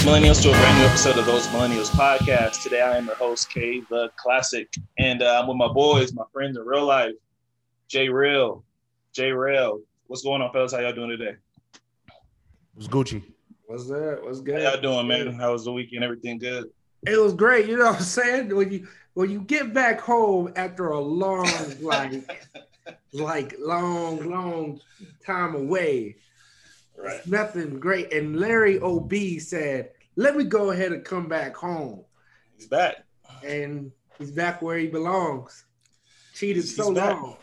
Welcome back, Millennials, to a brand new episode of Those Millennials Podcast. Today I am your host, K the Classic, and uh, I'm with my boys, my friends in real life, J Real, J Real. What's going on, fellas? How y'all doing today? What's Gucci? What's that? What's good? How y'all doing, man? How was the weekend? Everything good? It was great. You know what I'm saying? When you when you get back home after a long like like long long time away, Right. nothing great. And Larry Ob said, "Let me go ahead and come back home." He's back. And he's back where he belongs. Cheated He's so back. long.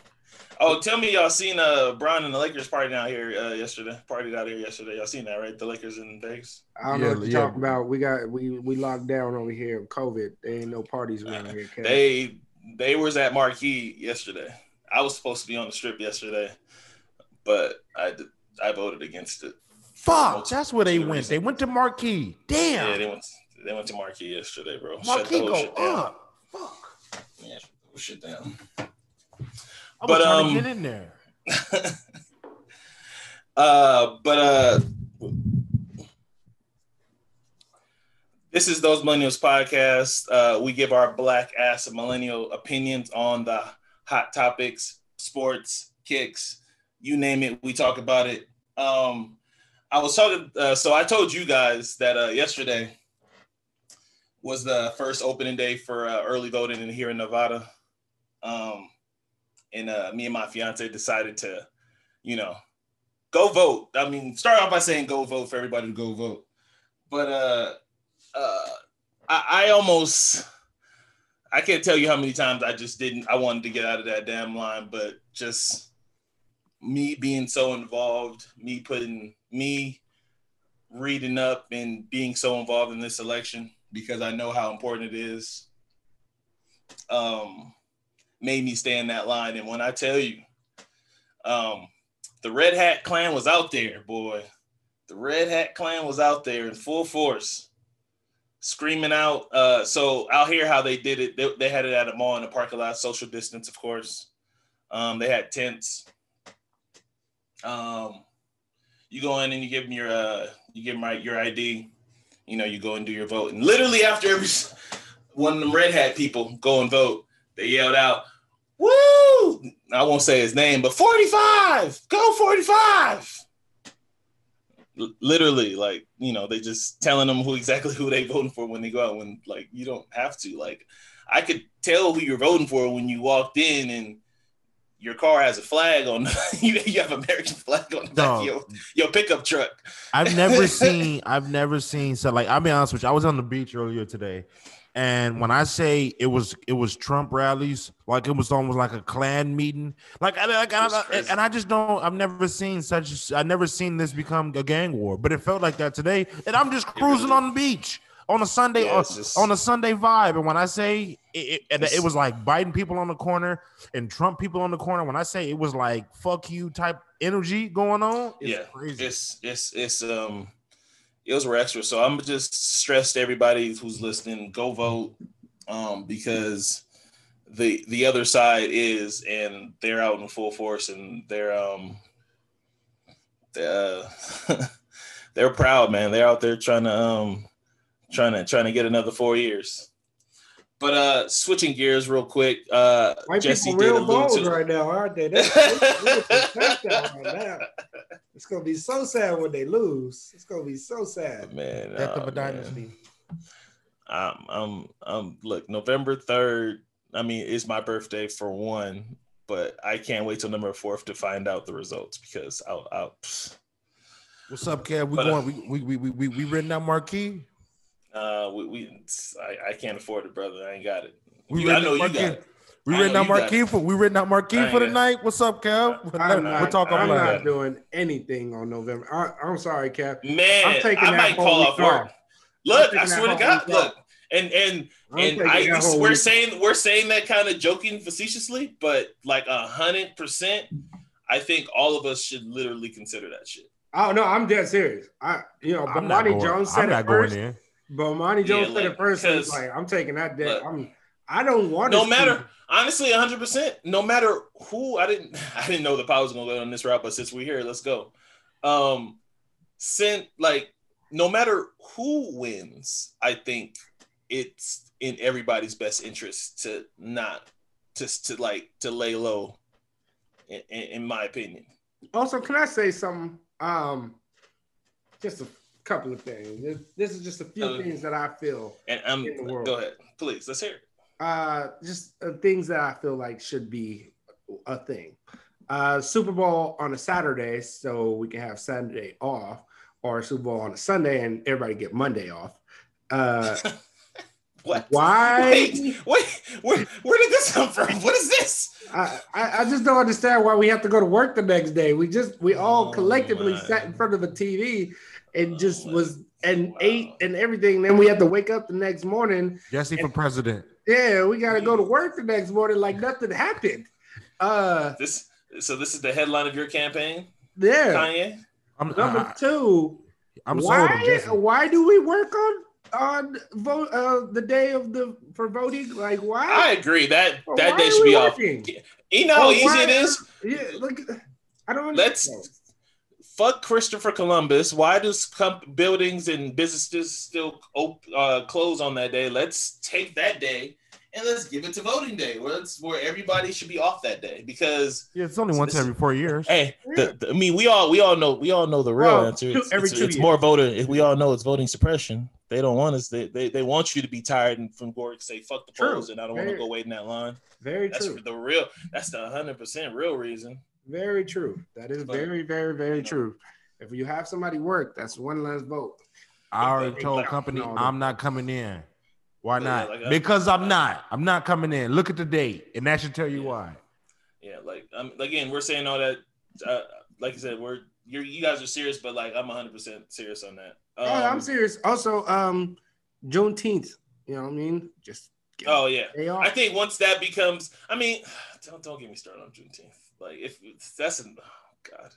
Oh, tell me y'all seen uh Brian and the Lakers party out here uh, yesterday. Partied out here yesterday. Y'all seen that, right? The Lakers in Vegas. I don't know what you're yeah. talking about. We got we we locked down over here. COVID. There ain't no parties around here. Kev. They they was at Marquee yesterday. I was supposed to be on the strip yesterday, but I did- I voted against it. Fuck, that's where they went. reasons. They went to Marquee. Damn. Yeah, they went they went to Marquee yesterday, bro. Marquee go shit down. up. Fuck, Yeah, shit down. I But, trying um, to get in there. uh, but uh, this is those millennials podcast. Uh, we give our black ass millennial opinions on the hot topics, sports, kicks, you name it. We talk about it. Um, I was talking. Uh, so I told you guys that uh, yesterday was the first opening day for uh, early voting in here in Nevada. Um, and uh, me and my fiance decided to, you know, go vote. I mean, start off by saying go vote for everybody to go vote. But uh, uh, I, I almost, I can't tell you how many times I just didn't. I wanted to get out of that damn line, but just me being so involved, me putting me reading up and being so involved in this election because I know how important it is. Um, made me stay in that line. And when I tell you, um, the Red Hat Clan was out there, boy. The Red Hat Clan was out there in full force, screaming out. Uh, so out here, how they did it, they, they had it at a mall in a parking lot, social distance, of course. Um, they had tents. Um, you go in and you give them your, uh, you give them your ID. You know, you go and do your vote, and literally after every one of them Red Hat people go and vote, they yelled out, "Woo!" I won't say his name, but 45, go 45. L- literally, like you know, they just telling them who exactly who they voting for when they go out. When like you don't have to. Like I could tell who you're voting for when you walked in and your car has a flag on. you, you have American flag on the back of your, your pickup truck. I've never seen. I've never seen. So like, I'll be honest with you. I was on the beach earlier today, and when I say it was, it was Trump rallies. Like it was almost like a Klan meeting. Like, I, like I, and I just don't. I've never seen such. I've never seen this become a gang war. But it felt like that today, and I'm just cruising really- on the beach on a Sunday Yeah, on, just- on a Sunday vibe. And when I say it, it, it was like Biden people on the corner and Trump people on the corner. When I say it was like fuck you type energy going on, it's yeah, crazy. it's it's it's um it was extra. So I'm just stressed to everybody who's listening, go vote. Um, because the the other side is and they're out in full force and they're um they're, they're proud, man. They're out there trying to um trying to trying to get another four years. But uh switching gears real quick, uh White Jesse people did real allude bold to right now, aren't they? That's, that's, that's right now. It's gonna be so sad when they lose. It's gonna be so sad. man. Death oh, of a man. dynasty. um, um, um, look, November 3rd, I mean, it's my birthday for one, but I can't wait till November 4th to find out the results because I'll, I'll pfft. What's up, Kev? We But, uh, going? we we we we we written that marquee. Uh, we, we I, I can't afford it, brother. I ain't got it. We You- I written know that you marquee. got it. We I written out that you marquee for we written that marquee for the night. What's up, Kev? I'm we'll not, I'm not doing anything on November. I, I'm sorry, Cap. Man, I'm taking I that might whole call off work. off. Look, I swear to God, look, off. and and I'm and taking I we're week. saying we're saying that kind of joking facetiously, but like a hundred percent, I think all of us should literally consider that shit. Oh no, I'm dead serious. I, you know, I'm not Bomani going. Jones said I'm it not first. going in. Bomani Jones Yeah, said look, it first. It's like I'm taking that debt. look. I'm. I don't want. No matter, honestly, hundred percent. No matter who, I didn't, I didn't know the power was gonna go on this route, but since we're here, let's go. Um, sent like no matter who wins, I think it's in everybody's best interest to not just to like to lay low. In, in, in my opinion. Also, can I say something? Um, just a couple of things. This, this is just a few Uh, things that I feel. And I'm In the world. go ahead, please. Let's hear it. Uh, just uh, things that I feel like should be a thing. Uh, Super Bowl on a Saturday, so we can have Sunday off, or Super Bowl on a Sunday and everybody get Monday off. Uh, What? why? Wait, wait, where, where did this come from? What is this? I, I I just don't understand why we have to go to work the next day. We just we all Oh, collectively my. sat in front of a TV and just Oh, was and wow. ate and everything. Then we had to wake up the next morning. Jesse for president. Yeah, we got to go to work the next morning like nothing happened. Uh, This so this is the headline of your campaign, yeah. Kanye. I'm, Number I, two, I'm sold why Jesse. why do we work on on vote uh the day of the for voting? Like why? I agree that Why that day should we be off. You know how easy why- it is. Yeah, look, I don't Let's- understand. Fuck Christopher Columbus. Why does comp- buildings and businesses still op- uh, close on that day? Let's take that day and let's give it to voting day. Where it's where everybody should be off that day because Yeah, it's only once This- every four years. hey, the, the- I mean we all we all know we all know the real Well, answer. It's, every it's- two it's years. more voter. We all know it's voting suppression. They don't want us. They they, they want you to be tired and from work say fuck the True. polls and I don't want to go wait in that line. Very That's true. the real. That's the hundred percent real reason. Very true. That is But- very, very, very true. If you have somebody work, that's one less vote. I already told company I'm not coming in. Why Yeah, not? like, uh, because I'm not. I'm not coming in. Look at the date, and that should tell you Yeah. why. Yeah, like um, again, we're saying all that. Uh, like I said, we're you're, you guys are serious, but like I'm 100 percent serious on that. Um, oh, I'm serious. Also, um, Juneteenth. You know what I mean? Just get Oh yeah, a day off. I think once that becomes, I mean, don't don't get me started on Juneteenth. Like if that's an oh god.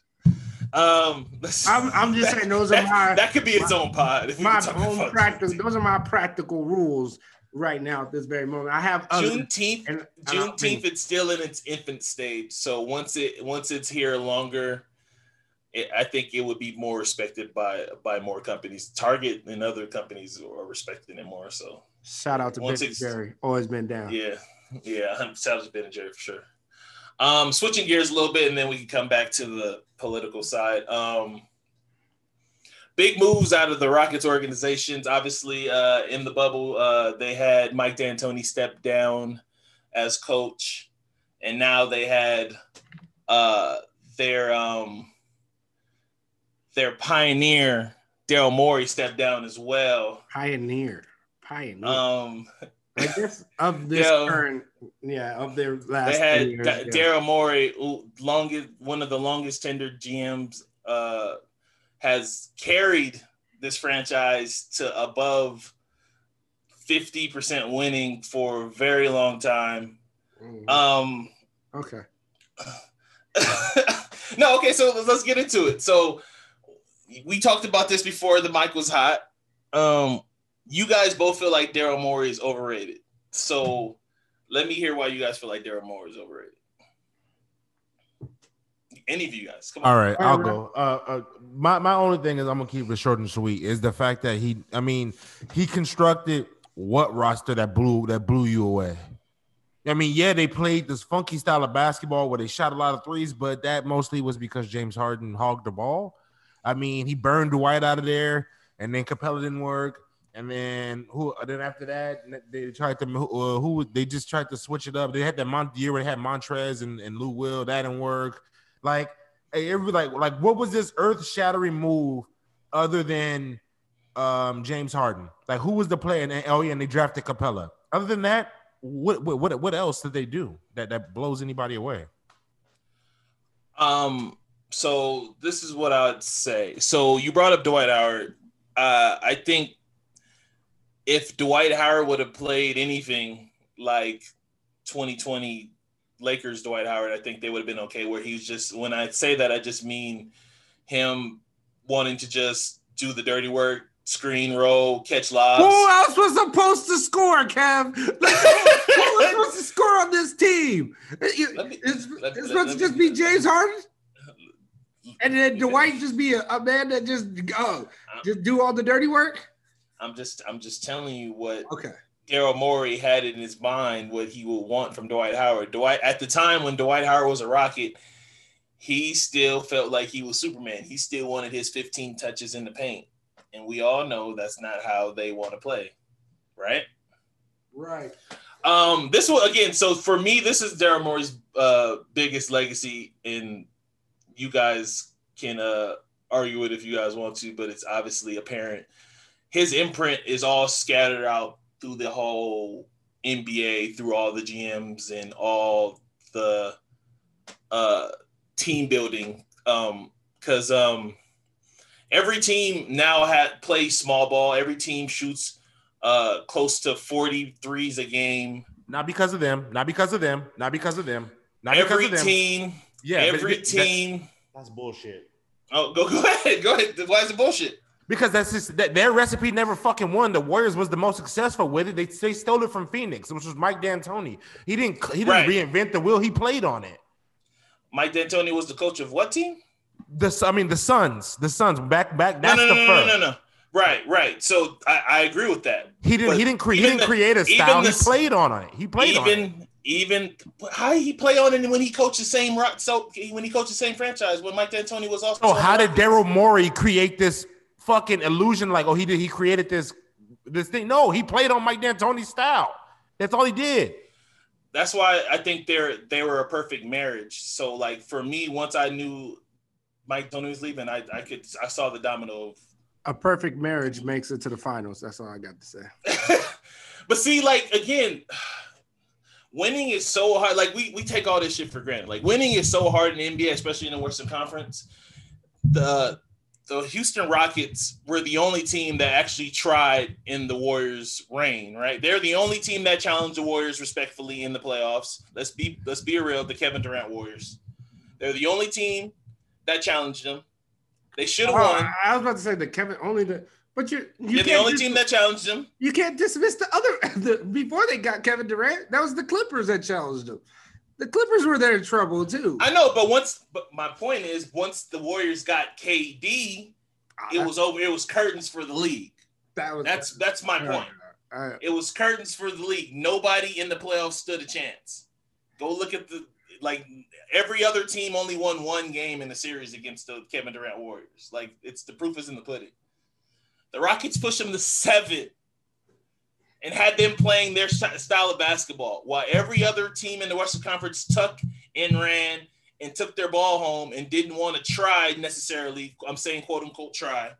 Um, I'm, I'm just that- saying those are that, my that could be its own pod. My own practice. Those are my practical rules right now at this very moment. I have other, Juneteenth, and- and Juneteenth, it's still in its infant stage. So once it once it's here longer, it, I think it would be more respected by by more companies. Target and other companies are respecting it more. So Shout out to Once Big it's- Jerry. Always been down. yeah, yeah. Shout out to Ben and Jerry for sure. Um, switching gears a little bit, and then we can come back to the political side. Um, big moves out of the Rockets organizations. Obviously, uh, in the bubble, uh, they had Mike D'Antoni step down as coach, and now they had uh, their um, their pioneer Daryl Morey step down as well. Pioneer. Pioneer. Um, I guess of this Yeah. current, yeah, of their last they had three years, Da- yeah. Daryl Morey, longest one of the longest tenured GMs, uh, has carried this franchise to above fifty percent winning for a very long time. Mhm. Um, okay. no, okay, so let's get into it. So we talked about this before the mic was hot. Um, you guys both feel like Daryl Morey is overrated. So let me hear why you guys feel like Daryl Morey is overrated. Any of you guys, come on. All right, I'll go. Uh, uh, my my only thing is I'm gonna keep it short and sweet. Is the fact that he, I mean, he constructed what roster that blew that blew you away. I mean, yeah, they played this funky style of basketball where they shot a lot of threes, but that mostly was because James Harden hogged the ball. I mean, he burned Dwight out of there, and then Capela didn't work, and then who? Then after that, they tried to uh, who? They just tried to switch it up. They had that Mont year where they had Montrez and, and Lou Will. That didn't work. Like, hey, every like like what was this earth shattering move other than um James Harden? Like, who was the player? And oh yeah, and they drafted Capela. Other than that, what what what, else did they do that that blows anybody away? Um, so this is what I would say. So you brought up Dwight Howard. Uh, I think if Dwight Howard would have played anything like 2020 Lakers Dwight Howard, I think they would have been okay. Where he's just when I say that, I just mean him wanting to just do the dirty work, screen roll, catch lobs. Who else was supposed to score, Kev? Who was supposed to score on this team? Me- It's, let- it's supposed to just me- be James Harden. And then Dwight just be a, a man that just oh, just do all the dirty work. I'm just I'm just telling you what Okay. Daryl Morey had in his mind what he would want from Dwight Howard. Dwight at the time when Dwight Howard was a Rocket, he still felt like he was Superman. He still wanted his 15 touches in the paint. And we all know that's not how they want to play. Right? Right. Um, this one again, so for me, this is Daryl Morey's uh biggest legacy, and you guys can uh argue it if you guys want to, but it's obviously apparent. His imprint is all scattered out through the whole NBA, through all the GMs and all the uh team building. Um, because um every team now had plays small ball, every team shoots uh close to 40 threes a game. Not because of them. Not because of them. Not because of them. Not because Every of them. team, yeah, but every that- team. that's bullshit. Oh, go go ahead, go ahead. Why is it bullshit? Because that's just that their recipe never fucking won. The Warriors was the most successful with it. They, they stole it from Phoenix, which was Mike D'Antoni. He didn't he didn't Right. reinvent the wheel. He played on it. Mike D'Antoni was the coach of what team? The I mean the Suns, the Suns back back. That's no, the no, no, first. no, no, no. Right, right. So I, I agree with that. He didn't. But He didn't create. He didn't the- create a style. the he played on it. He played on it. even even how he play on it when he coached the same rock. So when he coached the same franchise when Mike D'Antoni was also. Oh, how did Daryl Morey create this fucking illusion? Like, oh, he did. He created this this thing. No, he played on Mike D'Antoni's style. That's all he did. That's why I think they're they were a perfect marriage. So like for me, once I knew Mike D'Antoni was leaving, I I could I saw the domino of A perfect marriage makes it to the finals. That's all I got to say. but see, like again, winning is so hard. Like we we take all this shit for granted. Like winning is so hard in the NBA, especially in the Western Conference. The the Houston Rockets were the only team that actually tried in the Warriors' reign. Right, they're the only team that challenged the Warriors respectfully in the playoffs. Let's be let's be real. The Kevin Durant Warriors. They're the only team that challenged them. They should have Oh, won. I was about to say the Kevin only the but you you They're the only dis- team that challenged them. you can't dismiss the other the, before they got Kevin Durant. That was the Clippers that challenged them. The Clippers were there in trouble too. I know, but once, but my point is, once the Warriors got KD, it ah, was over. It was curtains for the league. that was That's that's my point. It was curtains for the league. Nobody in the playoffs stood a chance. Go look at the like every other team only won one game in the series against the Kevin Durant Warriors. Like it's the proof is in the pudding. The Rockets pushed them to seven and had them playing their style of basketball, while every other team in the Western Conference tucked and ran and took their ball home and didn't want to try necessarily. I'm saying quote unquote try.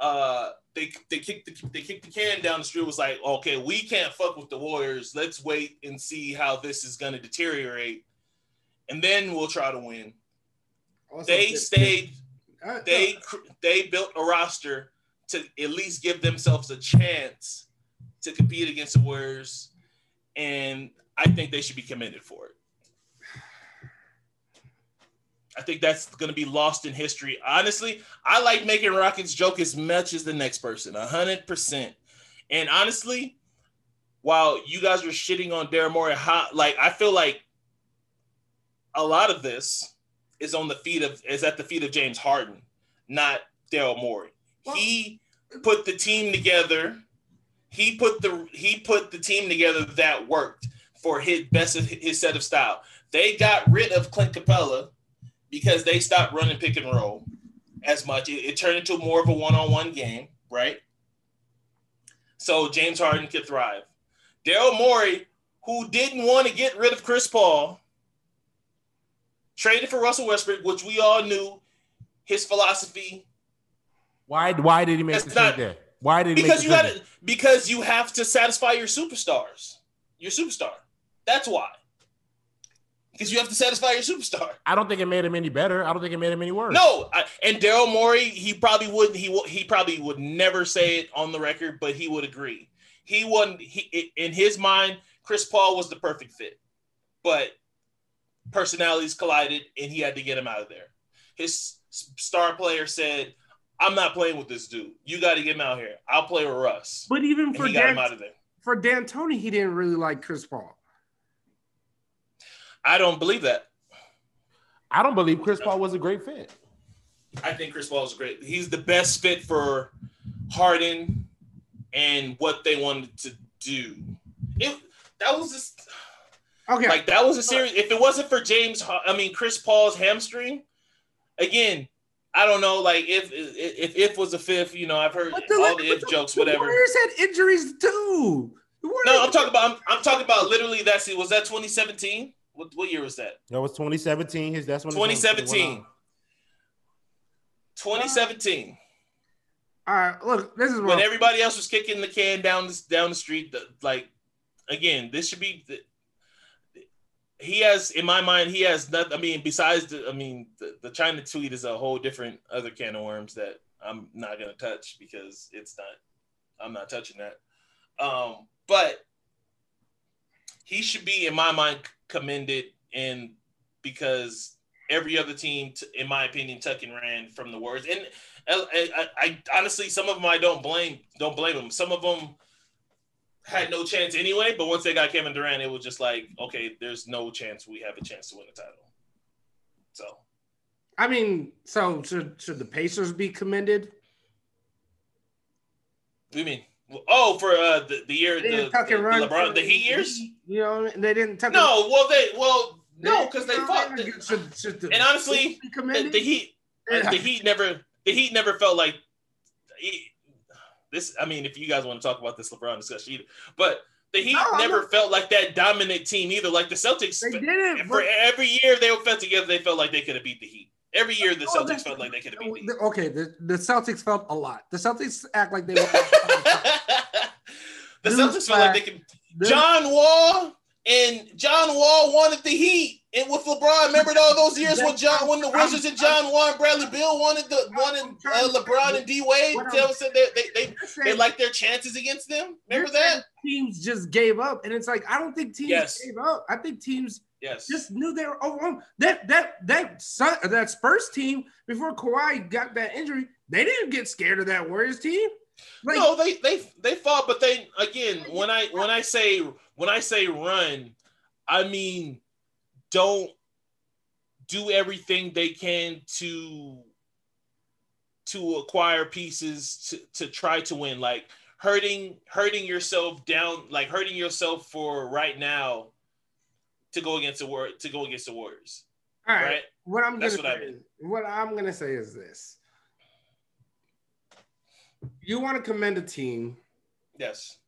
Uh, they they kicked the they kicked the can down the street. Was like, okay, we can't fuck with the Warriors. Let's wait and see how this is going to deteriorate, and then we'll try to win. also- They stayed they they built a roster to at least give themselves a chance to compete against the Warriors, and I think they should be commended for it. I think that's going to be lost in history. Honestly, I like making Rockets joke as much as the next person, hundred percent. And honestly, while you guys were shitting on Daryl Morey, how, like I feel like a lot of this is on the feet of is at the feet of James Harden, not Daryl Morey. Well- he put the team together. He put the he put the team together that worked for his best of his set of style. They got rid of Clint Capela because they stopped running pick and roll as much. It, it turned into more of a one-on-one game, right? So James Harden could thrive. Daryl Morey, who didn't want to get rid of Chris Paul, traded for Russell Westbrook, which we all knew his philosophy. Why? Why did he make the trade there? Why did Because you got because you have to satisfy your superstars, your superstar. That's why. Because you have to satisfy your superstar. I don't think it made him any better. I don't think it made him any worse. No, I, and Daryl Morey, he probably wouldn't. He he probably would never say it on the record, but he would agree. He wouldn't. He in his mind, Chris Paul was the perfect fit, but personalities collided, and he had to get him out of there. His star player said, "I'm not playing with this dude. You got to get him out here. I'll play with Russ." but even for he got Dan, him out of there. for D'Antoni, he didn't really like Chris Paul. I don't believe that. I don't believe Chris Paul was a great fit. I think Chris Paul is great. He's the best fit for Harden and what they wanted to do. It that was just Okay. like that was a series. If it wasn't for James, I mean Chris Paul's hamstring, again, I don't know. Like if if if was a fifth, you know, I've heard the- all the if the- jokes, the whatever. Warriors had injuries too. The No, I'm talking about. I'm, I'm talking about literally. That's it. Was that 2017? What what year was that? That was 2017. His that's when 2017. 2017. All right, look, this is when what everybody else was kicking the can down the down the street. The, like again, this should be. He has, in my mind, he has not. I mean, besides the, I mean, the, the China tweet is a whole different other can of worms that I'm not gonna touch because it's not. I'm not touching that. Um, but he should be, in my mind, commended and because every other team, in my opinion, tuck and ran from the words. And I, I, I honestly, some of them I don't blame. Don't blame them. Some of them had no chance anyway. But once they got Kevin Durant, it was just like, okay, there's no chance we have a chance to win the title. So I mean, so should should the Pacers be commended? what do you mean? Oh, for uh, the the year They the, the. LeBron the Heat years. You know, what I mean? they didn't tuck. No, well they well no because they fought. The, Should, should the and honestly, the, the Heat Yeah. the Heat never the Heat never felt like this. I mean, if you guys want to talk about this LeBron discussion, either, but the Heat No, never not- felt like that dominant team either. Like the Celtics, They didn't. for but- every year they felt together, they felt like they could have beat the Heat. Every year the Oh, Celtics that's- felt like they could have beat the Heat. okay, the, the Celtics felt a lot. The Celtics act like they were. the Celtics felt like they could. John Wall and John Wall wanted the Heat, and with LeBron, remember all those years when John, when the Wizards and John Wall Bradley Beal wanted the wanted uh, LeBron and D Wade. I'm- that they they they, they like their chances against them. Remember that? Teams just gave up, and it's like I don't think teams Yes. gave up. I think teams Yes. just knew they were overwhelmed. That that that Sun- that Spurs team before Kawhi got that injury, they didn't get scared of that Warriors team. Like, no, they they they fought, but they again when I when I say when I say run, I mean don't do everything they can to to acquire pieces to, to try to win like hurting hurting yourself down like hurting yourself for right now to go against the war to go against the warriors all right. right What I'm That's gonna what I say, mean. what I'm gonna say is this: you want to commend a team yes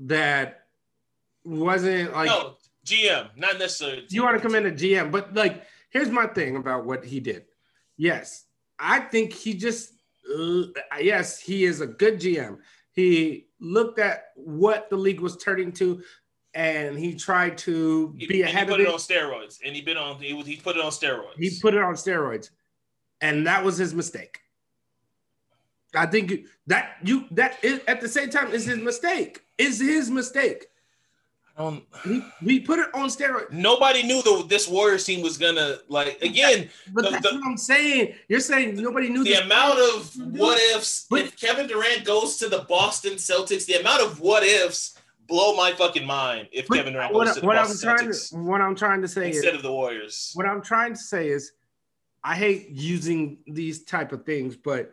that wasn't like no gm not necessarily you want to commend a GM, but like, here's my thing about what he did. Yes, I think he just, uh, yes, he is a good GM. He looked at what the league was turning to, and he tried to he, be he ahead of it it. on steroids and he been on he, was- he put it on steroids He put it on steroids, and that was his mistake. I think that you that is at the same time is his mistake. Is his mistake. Um, He, he put it on steroids. nobody knew the, this Warriors team was gonna like again But The- that's the- what I'm saying. You're saying nobody knew the this- amount of what ifs. But- if Kevin Durant goes to the Boston Celtics, the amount of what ifs blow my fucking mind. If Kevin Durant what, goes to the what I'm Boston trying Celtics to what I'm trying to say is instead of the Warriors. what I'm trying to say is I hate using these type of things, but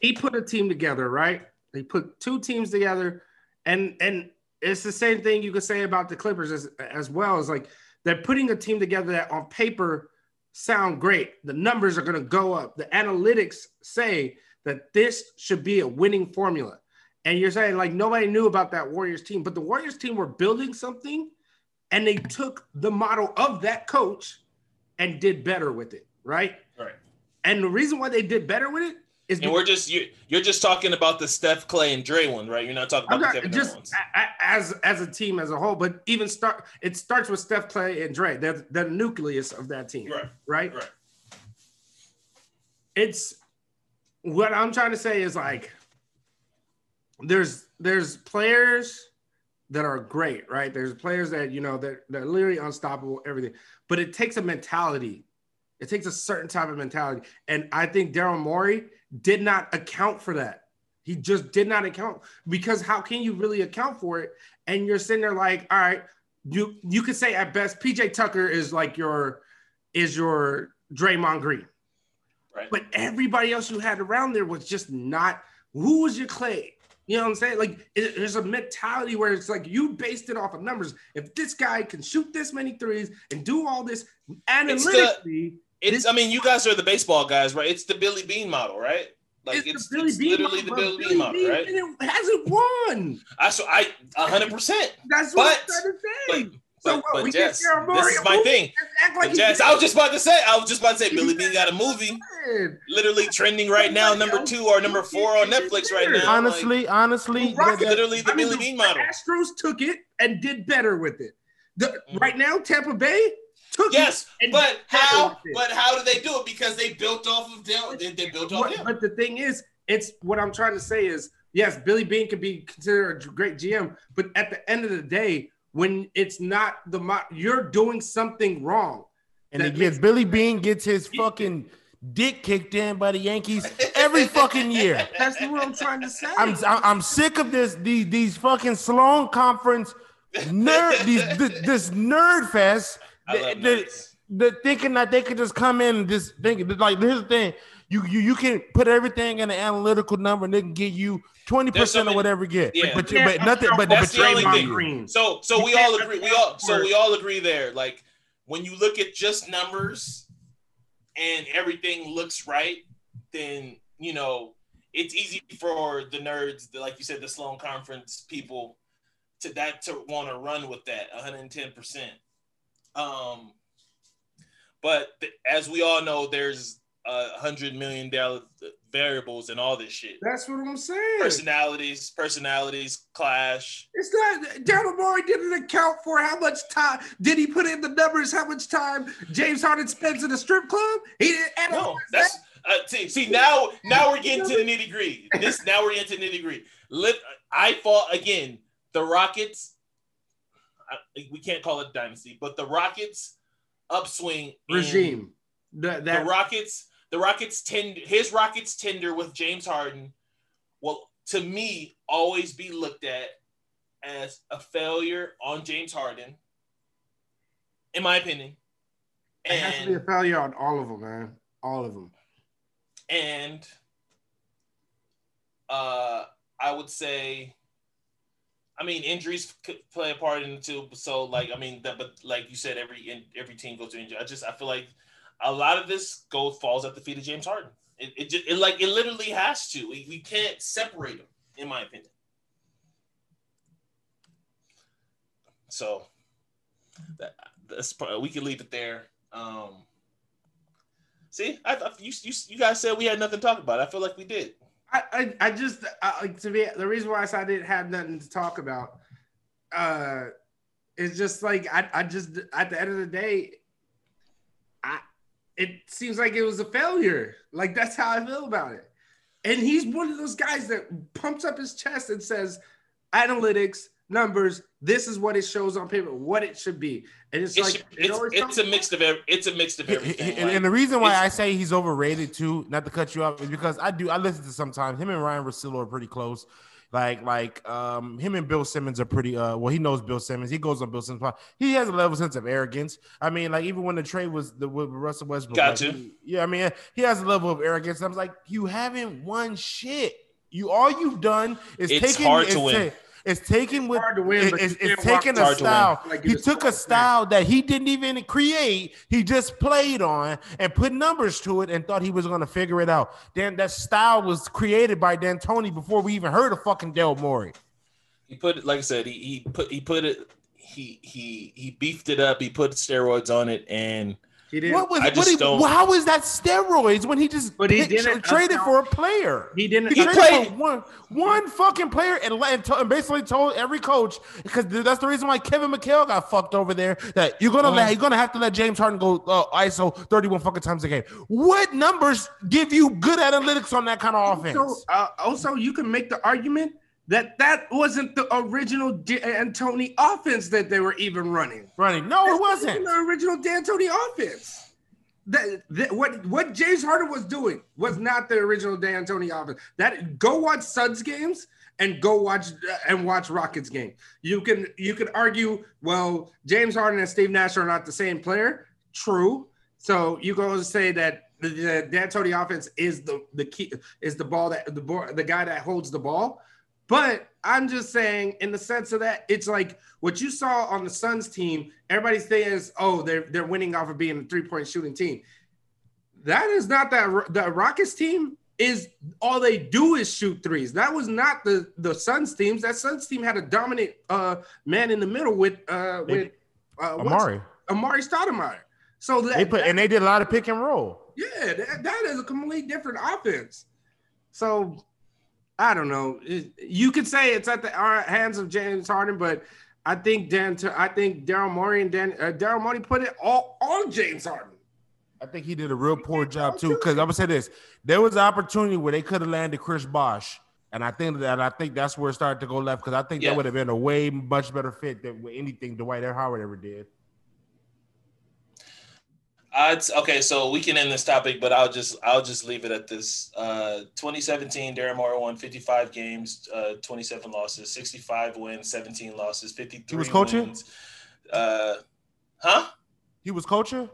he put a team together, right? He put two teams together, and and it's the same thing you could say about the Clippers as as well. As like they're putting a team together that on paper sound great. The numbers are going to go up. The analytics say that this should be a winning formula. And you're saying like nobody knew about that Warriors team, but the Warriors team were building something and they took the model of that coach and did better with it, right? Right. And the reason why they did better with it is And we're just you. You're just talking about the Steph, Clay, and Dre one, right? You're not talking about not the Kevin just ones. as as a team as a whole, but even start it starts with Steph Clay and Dre. They're the nucleus of that team, Right. right? Right. It's what I'm trying to say is like there's there's players that are great, right? There's players that you know they're they're literally unstoppable, everything. But it takes a mentality. It takes a certain type of mentality, and I think Daryl Morey did not account for that. He just did not account because how can you really account for it? And you're sitting there like, all right, you you could say at best PJ Tucker is like your is your Draymond Green. Right. But everybody else you had around there was just not. Who was your Clay? You know what I'm saying? Like it, there's a mentality where it's like you based it off of numbers. If this guy can shoot this many threes and do all this analytically, It's. I mean, you guys are the baseball guys, right? It's the Billy Beane model, right? Like it's, the Billy it's Bean literally model, the but Billy Beane model, right? And it hasn't won. I so I hundred percent. That's what But- I'm trying to say. But So but, what, but we Jess, this is my thing. like Jess, I was just about to say, I was just about to say, Billy Beane got a movie, good. literally trending right now, number two or number four on Netflix right now. like, Honestly, honestly, The Rockets- that- that- literally the I mean, Billy the Bean model. Astros took it and did better with it. The, Mhm. Right now, Tampa Bay took Yes, it. and but how? But how do they do it? Because they built off of Dell. They, they built off What- him. but the thing is, it's what I'm trying to say is yes, Billy Beane could be considered a great GM, but at the end of the day, when it's not the mo- you're doing something wrong. and that he gets Billy Beane gets his fucking dick kicked in by the Yankees every fucking year. That's what I'm trying to say. I'm I'm sick of this these these fucking Sloan conference nerd these this, this nerd fest. I The, the, the thinking that they could just come in and just think like here's the thing. You, you you can put everything in an analytical number and they can get you 20% There's so of many- whatever you get. yeah. But, you- but nothing but, but That's the only thing. Green. So so You we all agree. We all so we all agree there. Like when you look at just numbers and everything looks right, then you know it's easy for the nerds, the, like you said, the Sloan Conference people, to that to want to run with that 110 percent. Um, but th- as we all know, there's a hundred million dollar variables and all this shit. That's what I'm saying. Personalities, personalities clash. It's not Daryl Morey didn't account for how much time did he put in the numbers, how much time James Harden spends in the strip club. He didn't add No, that's uh, see, see now now we're getting to the nitty gritty. This now we're into the nitty gritty. I fought again. The Rockets. We can't call it dynasty, but the Rockets upswing regime. That, that the Rockets, the Rockets tend his Rockets tender with James Harden will to me always be looked at as a failure on James Harden, in my opinion. it has to be a failure on all of them, man. All of them. and uh I would say I mean injuries could play a part in it too. So like I mean that but like you said every in, every team goes to injury. I just I feel like a lot of this goal falls at the feet of James Harden. It, it just it like it literally has to. We, we can't separate them, in my opinion. So that that's part- we can leave it there. Um, see, I you, you you guys said we had nothing to talk about. I feel like we did. I, I, I just I, like to be the reason why I said I didn't have nothing to talk about. Uh, it's just like I, I just at the end of the day, I it seems like it was a failure. Like that's how I feel about it. And he's one of those guys that pumps up his chest and says, analytics, numbers, this is what it shows on paper, what it should be. And it's It like should- it it's always it's a mix of every, it's a mix of everything. And, like- and the reason why I say he's overrated too, not to cut you off, is because I do I listen to sometimes him and Ryen Russillo are pretty close. Like like um him and Bill Simmons are pretty uh well he knows Bill Simmons he goes on Bill Simmons pod. he has a level sense of arrogance I mean like even when the trade was the with Russell Westbrook Got like, to. yeah I mean he has a level of arrogance I was like you haven't won shit you all you've done is It's taking hard to it's win. ta- it's taking with hard to win, it's, you it's taking a hard to win. style Like, he took a hard to win. style that he didn't even create he just played on and put numbers to it and thought he was going to figure it out then that style was created by D'Antoni before we even heard of fucking Del Morey he put it like I said. He, he put he put it. He he he beefed it up. He put steroids on it, and he didn't what was I what he, don't- how is that steroids when he just But he picked- didn't traded for a player he didn't he, He traded played- for one one fucking player and, let- and, to- and basically told every coach because that's the reason why Kevin McHale got fucked over there. That you're gonna let you're gonna have to let James Harden go uh, ISO 31 fucking times a game. What numbers give you good analytics on that kind of offense? So, uh, also, you can make the argument that that wasn't the original D'Antoni offense that they were even running. Running, no, it wasn't. the original D'Antoni offense. That, that what what James Harden was doing was not the original D'Antoni offense. That go watch Suns games and go watch uh, and watch Rockets game. You can you can argue well James Harden and Steve Nash are not the same player. True. So you go and say that the, the D'Antoni offense is the the key is the ball that the ball, the guy that holds the ball. But I'm just saying, in the sense of that, it's like what you saw on the Suns team. Everybody says, "Oh, they're they're winning off of being a three point shooting team." That is not that the Rockets team is all they do is shoot threes. That was not the the Suns teams. That Suns team had a dominant uh, man in the middle with uh, with uh, Amari Amar'e Stoudemire. So that, they put and they did a lot of pick and roll. Yeah, that, that is a completely different offense. So I don't know. You could say it's at the hands of James Harden, but I think Dan, I think Daryl Morey and Dan, uh, Daryl Morey put it all on James Harden. I think he did a real poor job too. Because I'm gonna say this: there was an opportunity where they could have landed Chris Bosh, and I think that I think that's where it started to go left. Because I think yeah. that would have been a way much better fit than anything Dwight Howard ever did. Okay, so we can end this topic, but I'll just I'll just leave it at this. Uh, 2017, Daryl Morey won 55 games, uh, 27 losses, 65 wins, 17 losses, 53. He was coaching. Wins. Uh, huh? He was coaching.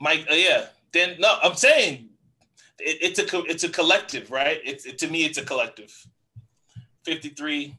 Mike, uh, yeah. Then no, I'm saying it, it's a it's a collective, right? It's it, to me, it's a collective. 53,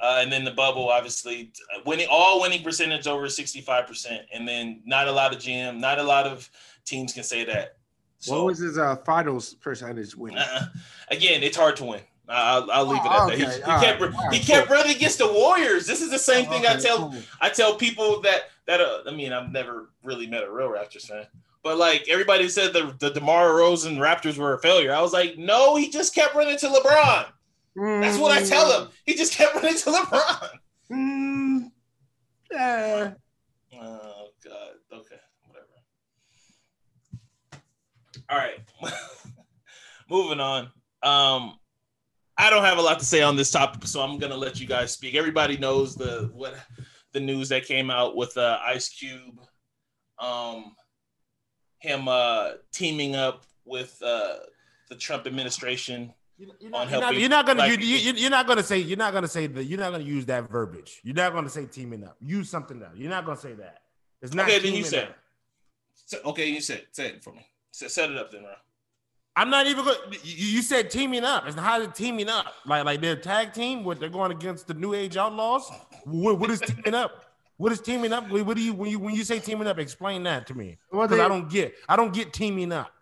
uh, and then the bubble, obviously, winning all winning percentage over 65%. And then not a lot of GM, not a lot of teams can say that. So, what was his uh, finals percentage winning? Uh, again, it's hard to win. I'll, I'll leave it at okay. that. He, he kept right. he kept running against the Warriors. This is the same oh, thing okay, I tell cool. I tell people that that uh, I mean I've never really met a real Raptors fan, but like everybody said the the DeMar DeRozan Raptors were a failure. I was like, no, he just kept running to LeBron. That's what I tell him. He just kept running to LeBron. Mm, yeah. Oh God. Okay. Whatever. All right. Moving on. Um, I don't have a lot to say on this topic, so I'm gonna let you guys speak. Everybody knows the what the news that came out with uh, Ice Cube, um, him uh, teaming up with uh, the Trump administration you're not, you're not, you're not gonna you, you, you're not gonna say you're not gonna say that you're not gonna use that verbiage. You're not gonna say teaming up. Use something else. You're not gonna say that. It's not. Okay, then you said. Okay, you said say it for me. Set it up then, bro. I'm not even going. You said teaming up. It's how is teaming up? Like like their tag team, what they're going against the New Age Outlaws. what, what is teaming up? What is teaming up? What do you when you when you say teaming up? Explain that to me. Because well, I don't get. I don't get teaming up.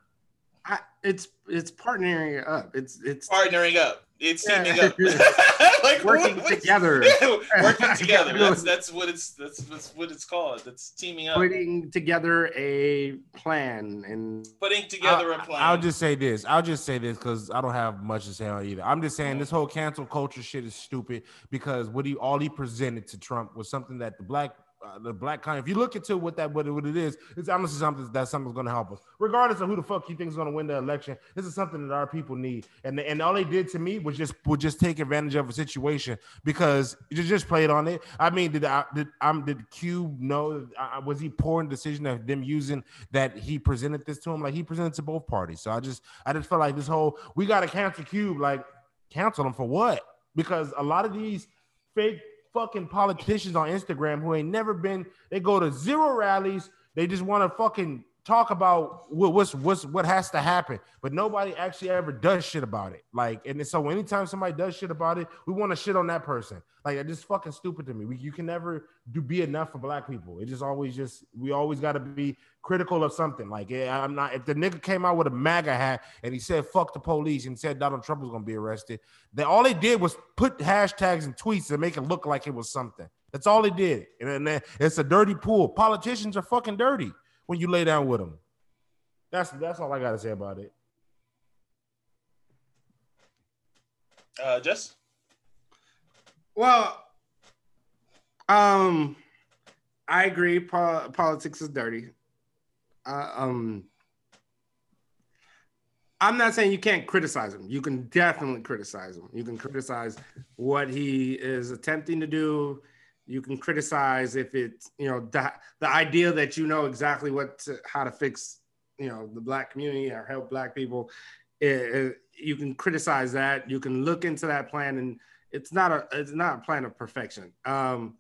I, it's it's partnering up. It's it's partnering up. It's yeah. teaming up. like working what, together. working together. That's that's what it's that's, that's what it's called. It's teaming up. Putting together a plan and putting together I'll, a plan. I'll just say this. I'll just say this because I don't have much to say on either. I'm just saying this whole cancel culture shit is stupid because what he all he presented to Trump was something that the black uh, the black kind. If you look into what that what it, what it is, it's honestly something that something's going to help us, regardless of who the fuck you think is going to win the election. This is something that our people need, and and all they did to me was just would just take advantage of a situation because you just played on it. I mean, did I did I'm did Cube know? Uh, was he poor in decision of them using that he presented this to him? Like he presented to both parties. So I just I just felt like this whole we got to cancel Cube. Like cancel him for what? Because a lot of these fake fucking politicians on Instagram who ain't never been. They go to zero rallies. They just want to fucking talk about what, what's what's what has to happen, but nobody actually ever does shit about it. Like, and so anytime somebody does shit about it, we want to shit on that person. Like, it's just fucking stupid to me. We, you can never do be enough for black people. It just always just we always got to be critical of something. Like, I'm not. If the nigga came out with a MAGA hat and he said "fuck the police" and said Donald Trump was gonna be arrested, then all they did was put hashtags and tweets to make it look like it was something. That's all they did, and, and it's a dirty pool. Politicians are fucking dirty when you lay down with them. That's that's all I gotta say about it. Uh, Jess. Well, um, I agree. Po- politics is dirty. Uh, um, I'm not saying you can't criticize him. You can definitely criticize him. You can criticize what he is attempting to do you can criticize if it's you know the, the idea that you know exactly what to, how to fix you know the black community or help black people it, it, you can criticize that you can look into that plan and it's not a it's not a plan of perfection um,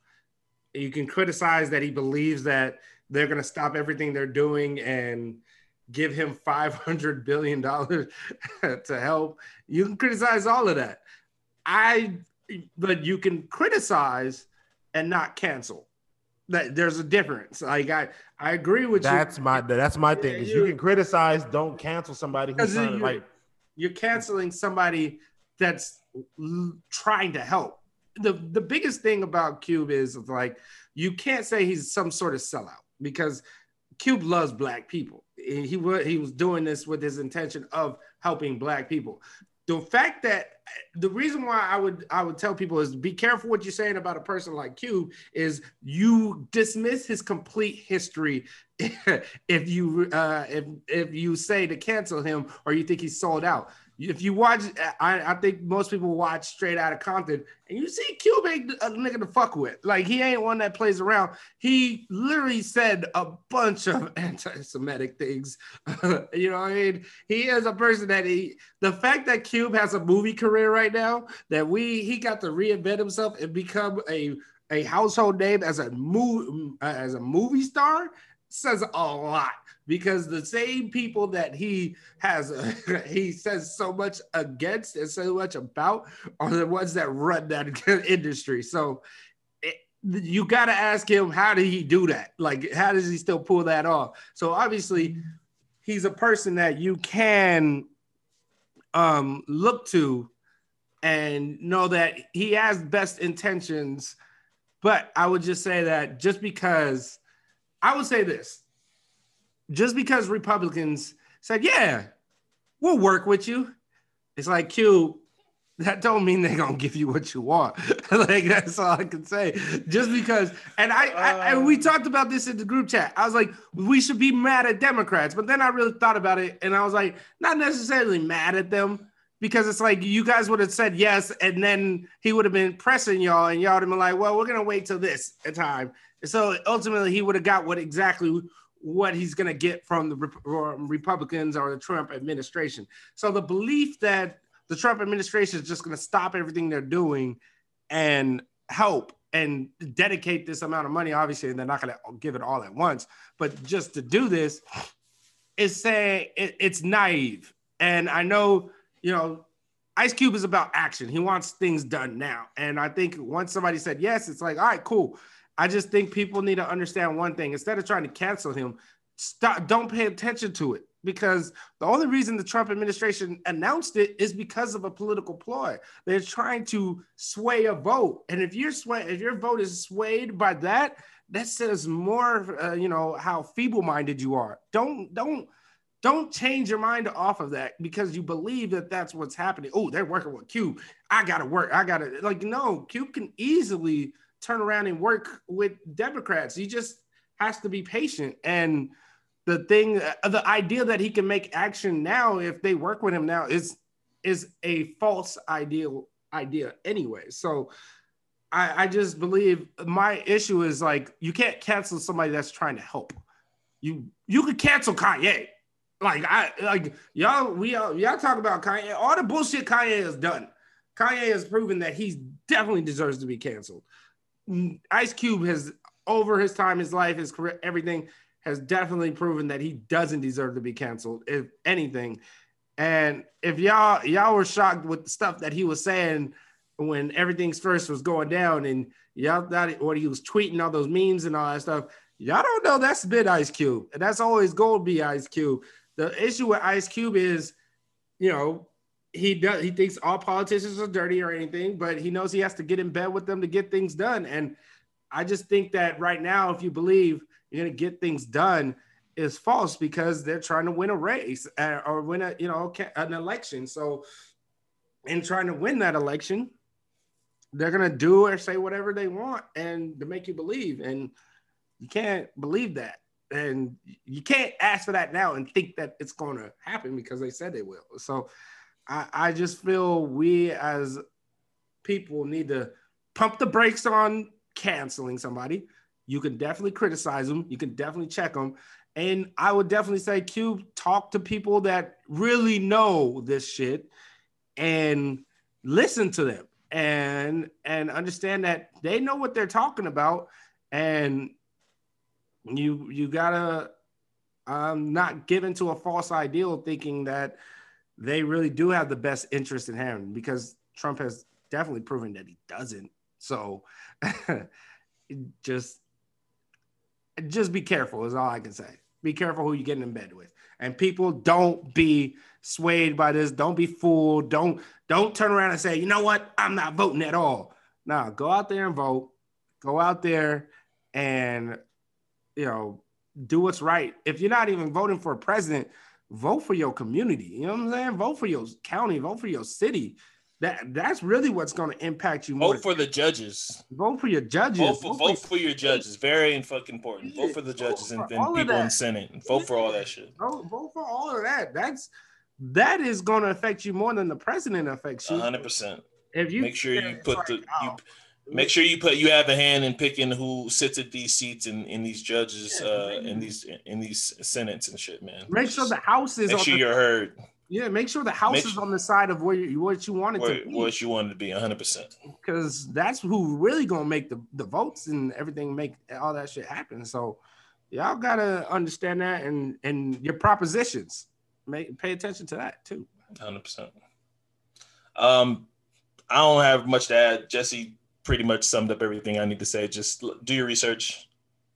you can criticize that he believes that they're going to stop everything they're doing and give him 500 billion dollars to help. You can criticize all of that. I but you can criticize and not cancel. That there's a difference. Like I, I agree with that's you. my that's my thing. Is you, you, can criticize, don't cancel somebody who's trying to like you're canceling somebody that's trying to help. The the biggest thing about Cube is like you can't say he's some sort of sellout because Cube loves black people. He was he was doing this with his intention of helping black people. The fact that the reason why I would I would tell people is be careful what you're saying about a person like Cube is you dismiss his complete history if you uh, if if you say to cancel him or you think he's sold out if you watch, I, I think most people watch straight out of Compton, and you see Cube ain't a nigga to fuck with. Like he ain't one that plays around. He literally said a bunch of anti-Semitic things. you know, what I mean, he is a person that he. The fact that Cube has a movie career right now, that we he got to reinvent himself and become a a household name as a movie as a movie star says a lot because the same people that he has he says so much against and so much about are the ones that run that industry. So it, you got to ask him how did he do that? Like how does he still pull that off? So obviously he's a person that you can um look to and know that he has best intentions. But i would just say that just because i would say this just because Republicans said, yeah, we'll work with you, it's like, Q, that don't mean they're gonna give you what you want. like that's all I can say. Just because, and I, I, and we uh. talked about this in the group chat. I was like, we should be mad at Democrats, but then I really thought about it, and I was like, not necessarily mad at them because it's like you guys would have said yes, and then he would have been pressing y'all, and y'all would have been like, well, we're gonna wait till this time. And so ultimately, he would have got what exactly what he's going to get from the Republicans or the Trump administration. So the belief that the Trump administration is just going to stop everything they're doing and help and dedicate this amount of money, obviously, and they're not going to give it all at once, but just to do this is saying it, it's naive. And I know, you know, Ice Cube is about action. He wants things done now. And I think once somebody said yes, it's like, all right, cool. I just think people need to understand one thing. Instead of trying to cancel him, stop don't pay attention to it because the only reason the Trump administration announced it is because of a political ploy. They're trying to sway a vote, and if you're sway, if your vote is swayed by that, that says more, uh, you know, how feeble-minded you are. Don't don't don't change your mind off of that because you believe that that's what's happening. Oh, they're working with Q. I gotta work. I gotta like no. Q can easily turn around and work with Democrats. He just has to be patient. And the thing, uh, the idea that he can make action now if they work with him now is is a false ideal idea anyway. So I, I just believe my issue is like you can't cancel somebody that's trying to help. You you could cancel Kanye. Like I like y'all we all y'all talk about Kanye. All the bullshit Kanye has done. Kanye has proven that he definitely deserves to be canceled. Ice Cube has over his time, his life, his career, everything has definitely proven that he doesn't deserve to be canceled, if anything. And if y'all y'all were shocked with the stuff that he was saying when everything's first was going down, and y'all thought what he was tweeting all those memes and all that stuff, y'all don't know that's been Ice Cube, and that's always going to be Ice Cube. The issue with Ice Cube is, you know, he does he thinks all politicians are dirty or anything, but he knows he has to get in bed with them to get things done. And I just think that right now, if you believe you're gonna get things done, is false because they're trying to win a race uh, or win a you know an election. So, in trying to win that election, they're gonna do or say whatever they want and to make you believe. And you can't believe that. And you can't ask for that now and think that it's going to happen because they said they will. So I, I just feel we as people need to pump the brakes on canceling somebody. You can definitely criticize them. You can definitely check them. And I would definitely say, Cube, talk to people that really know this shit and listen to them and and understand that they know what they're talking about. And you you gotta um, not given to a false ideal, thinking that they really do have the best interest in hand because Trump has definitely proven that he doesn't. So just just be careful is all I can say. Be careful who you're getting in bed with. And people don't be swayed by this. Don't be fooled. Don't don't turn around and say, you know what? I'm not voting at all. Now go out there and vote. Go out there and you know do what's right. If you're not even voting for a president, vote for your community. You know what I'm saying? Vote for your county, vote for your city. That that's really what's going to impact you more. Vote for the judges. Vote for your judges. Vote for, vote for your judges. Very fucking important. Vote for the judges and, then people in Senate. Vote for all that shit. Vote, vote for all of that. That's that is going to affect you more than the president affects you. hundred percent. If you make sure you put the you Make sure you put you have a hand in picking who sits at these seats in, in these judges yeah, uh in these in these senates and shit, man. Make sure the house is make sure the, you're heard. Yeah, make sure the house make, is on the side of where you, what you wanted where, to be. What you wanted to be, 100. percent Because that's who really gonna make the, the votes and everything, make all that shit happen. So y'all gotta understand that and and your propositions. Make pay attention to that too. 100. percent Um, I don't have much to add. Jesse pretty much summed up everything I need to say. Just do your research,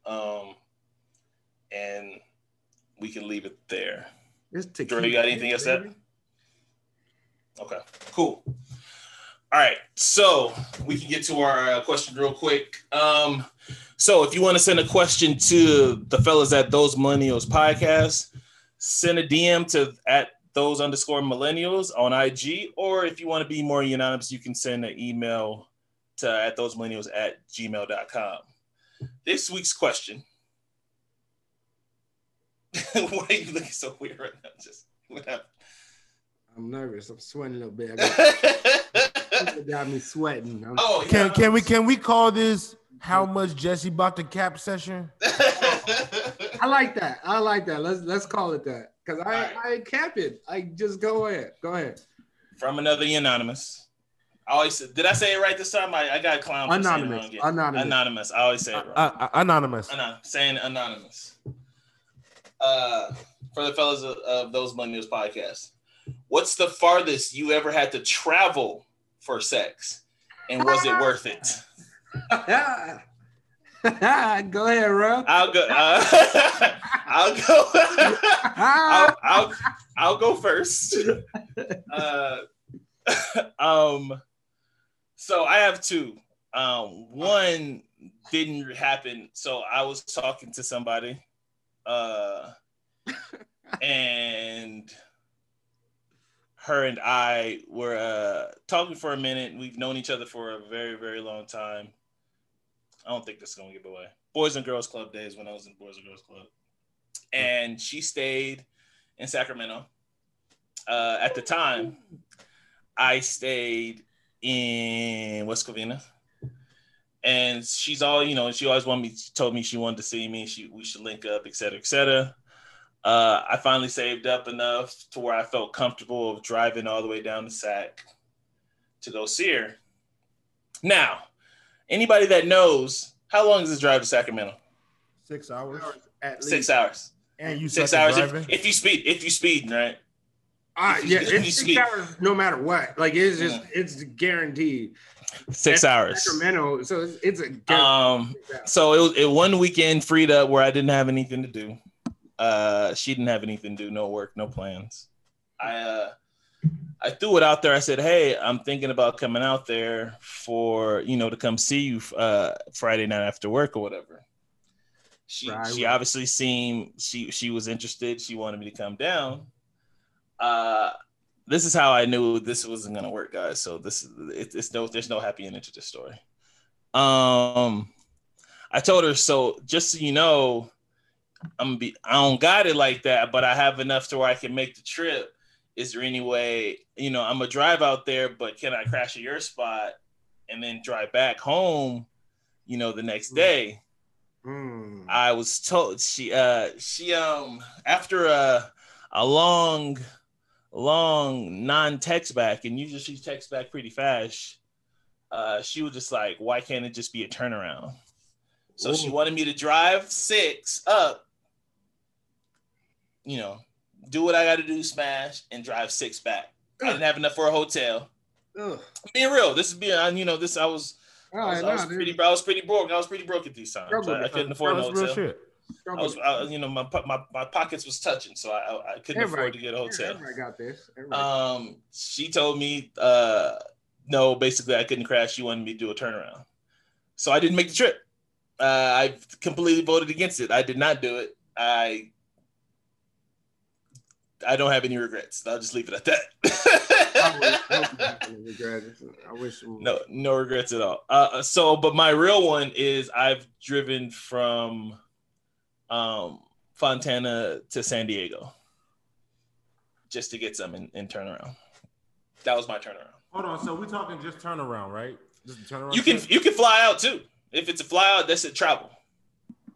um, and we can leave it there. Dre, you got anything else said? Okay, cool. All right, so we can get to our uh, question real quick. Um, so if you want to send a question to the fellas at those millennials podcast, send a DM to at those underscore millennials on IG, or if you want to be more unanimous, you can send an email to at those millennials at gmail.com. This week's question. Why are you looking so weird right now? Just what happened? I'm nervous. I'm sweating a little bit. Got, got me sweating. I'm oh, yeah. can can we can we call this how much Jesse bought the cap session? I like that. I like that. Let's let's call it that. Cause I right. I cap it. I just go ahead. Go ahead. From another anonymous. I always said, did I say it right this time? I, I got clown. Anonymous. Anonymous. Anonymous. I always say it right. Uh, uh, anonymous. Anon- saying anonymous. Uh, for the fellas of, of those Money podcast, what's the farthest you ever had to travel for sex, and was it worth it? go ahead, bro. I'll go. Uh, I'll go. I'll, I'll, I'll go first. Uh, um so I have two. Um, one didn't happen. So I was talking to somebody, uh, and her and I were uh, talking for a minute. We've known each other for a very, very long time. I don't think this is gonna give away. Boys and Girls Club days when I was in Boys and Girls Club, and she stayed in Sacramento. Uh, at the time, I stayed in West Covina. And she's all, you know, she always wanted me, told me she wanted to see me. She we should link up, et cetera, et cetera. Uh, I finally saved up enough to where I felt comfortable of driving all the way down the Sac to go see her. Now, anybody that knows, how long is this drive to Sacramento? Six hours. At least. Six hours. And you six hours if, if, you speed, if you speed, right? Uh, yeah, it's six hours no matter what. Like it's just yeah. it's guaranteed. Six hours. Sacramento, so it's, it's a um. So it was it one weekend freed up where I didn't have anything to do. Uh, she didn't have anything to do, no work, no plans. I uh, I threw it out there. I said, "Hey, I'm thinking about coming out there for you know to come see you uh Friday night after work or whatever." She right, she obviously seemed she she was interested. She wanted me to come down uh, this is how I knew this wasn't gonna work, guys. So this is it, it's no there's no happy ending to this story. Um, I told her so. Just so you know, I'm be I don't got it like that, but I have enough to where I can make the trip. Is there any way you know I'm gonna drive out there, but can I crash at your spot and then drive back home? You know, the next day. Mm. I was told she uh she um after a a long long non-text back and usually she texts back pretty fast uh, she was just like why can't it just be a turnaround so Ooh. she wanted me to drive six up you know, do what I got to do, smash, and drive six back. I didn't have enough for a hotel. Ugh. Being real, this is being, you know, this I was, All I was, I was pretty. I was pretty broke. I was pretty broke at these times. I, I couldn't afford a hotel. I was, I, you know, my, my my pockets was touching, so I I, couldn't afford to get a hotel. Everybody got this. Everybody. Um, she told me, uh, no, basically I couldn't crash. She wanted me to do a turnaround, so I didn't make the trip. Uh, I completely voted against it. I did not do it. I I don't have any regrets. I'll just leave it at I wish- that. hope you have any regret. I wish. no, no regrets at all. Uh, so, but my real one is I've driven from um, Fontana to San Diego just to get some and, and turn around. That was my turnaround. Hold on. So we're talking just turnaround, right? Just a turnaround. You can trip? you can fly out too. If it's a fly out, that's a travel.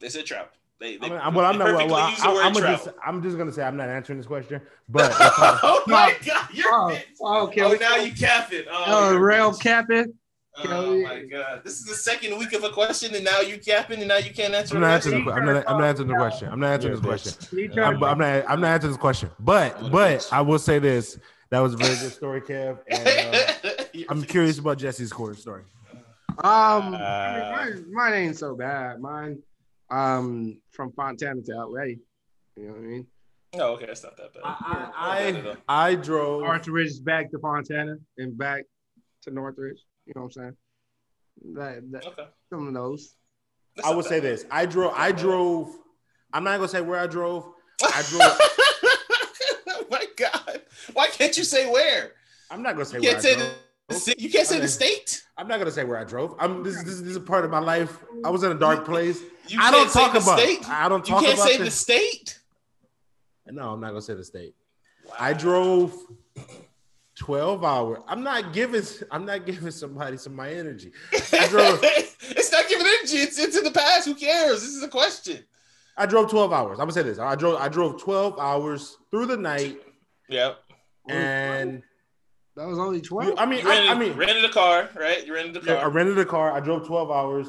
That's a travel. They, they, I mean, I'm- well, I'm not. Well, perfectly use the I, word am travel. just. I'm just gonna say I'm not answering this question. But if I- oh my god, you're Oh, oh, okay. oh now you cap it. Oh, Oh, you're rail bitch. capping. Oh my god, this is the second week of a question, and now you capping, and now you can't answer. I'm not question? answering. The, I'm not. I'm not answering the question. I'm not answering You're this question. I'm, I'm not. I'm not answering this question. But but I will say this. That was a very good story, Kev. And, uh, I'm curious about Jesse's court story. Um, I Uh, mean, mine, mine ain't so bad. Mine, um, from Fontana to LA. You know what I mean? Oh, okay, that's not that bad. I I, I drove. Northridge back to Fontana and back to Northridge. You know what I'm saying? That, that okay. some of those. That's I not would say this. I drove. I drove. I'm not gonna say where I drove. I drove. oh my god! Why can't you say where? I'm not gonna say You where can't I say drove. the you can't say the state. I'm not gonna say where I drove. I'm this, this, this is a part of my life. I was in a dark place. You I can't don't say talk the about. state. I don't You can't about say the state. No, I'm not gonna say the state. I drove 12 hours. I'm not giving. I'm not giving somebody some of my energy. I drove. it's not giving energy. It's, into the past. Who cares? This is a question. I drove 12 hours. I'm gonna say this. I drove. I drove 12 hours through the night, Yep. and That was only 12. I mean, rented, I, I mean, rented a car, right? You rented a car. Yeah, I rented a car. I drove 12 hours.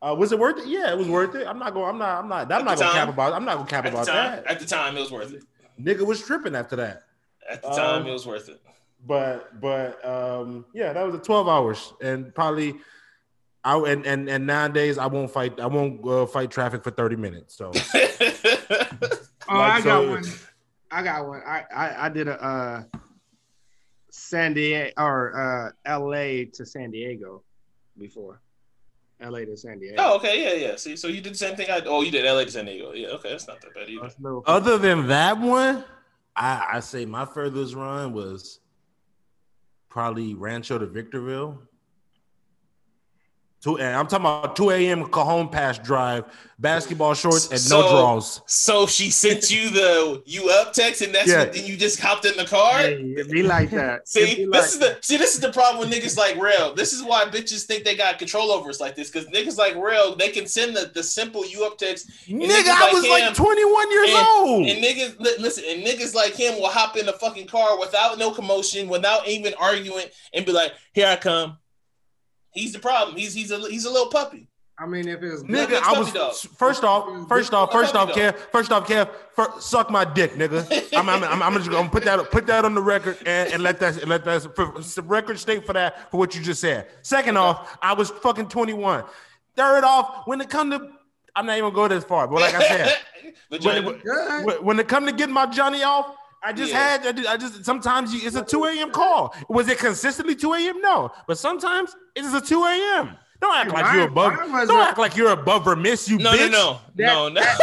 Uh, was it worth it? Yeah, it was worth it. I'm not going. I'm not. I'm not. I'm At not gonna cap time. about. I'm not gonna cap at the about time, that. at the time, it was worth it. Nigga was tripping after that. At the time, Um, it was worth it. But but um yeah, that was a 12 hours and probably. I and and and nowadays I won't fight. I won't uh, fight traffic for 30 minutes. So Oh, Like, I got so- one. I got one. I I, I did a uh, San Diego or uh, L.A. to San Diego before. L.A. to San Diego. oh, okay, yeah, yeah. See, so you did the same thing. I oh, you did LA to San Diego. Yeah, okay, that's not that bad either. That's a little- other than that one, I I say my furthest run was probably Rancho to Victorville. Two, and I'm talking about 2 a.m. Cajon Pass drive, basketball shorts and no So- draws. So she sent you the you up text, and that's Yeah. what, and you just hopped in the car. Hey, it be like that. See, be this like is the see, this is the problem with niggas like Rail. This is why bitches think they got control over us like this. Because niggas like Rail, they can send the, the simple you up text, Nigga, niggas I like was him- like 21 years and- old. and niggas li- listen, and niggas like him will hop in the fucking car without no commotion, without even arguing, and be like, "Here I come." He's the problem. He's he's a he's a little puppy. I mean, if it's Nigga, I was dog. first off, first off, first off, Kev, first off, Kev, fir- suck my dick, nigga. I'm, I'm, I'm, I'm just gonna put that put that on the record and, and let that let that for, for record state for that for what you just said. Second off, I was fucking 21. Third off, when it come to, I'm not even gonna go this far, but like I said, when, when, when it come to getting my Johnny off, I just Yeah. had I just, sometimes you, it's a 2 a.m. call. Was it consistently 2 a.m.? No, but sometimes it is a 2 a.m. Don't act like you're above. Don't a- act like you're above or miss, you no, bitch. no, That- no, no, that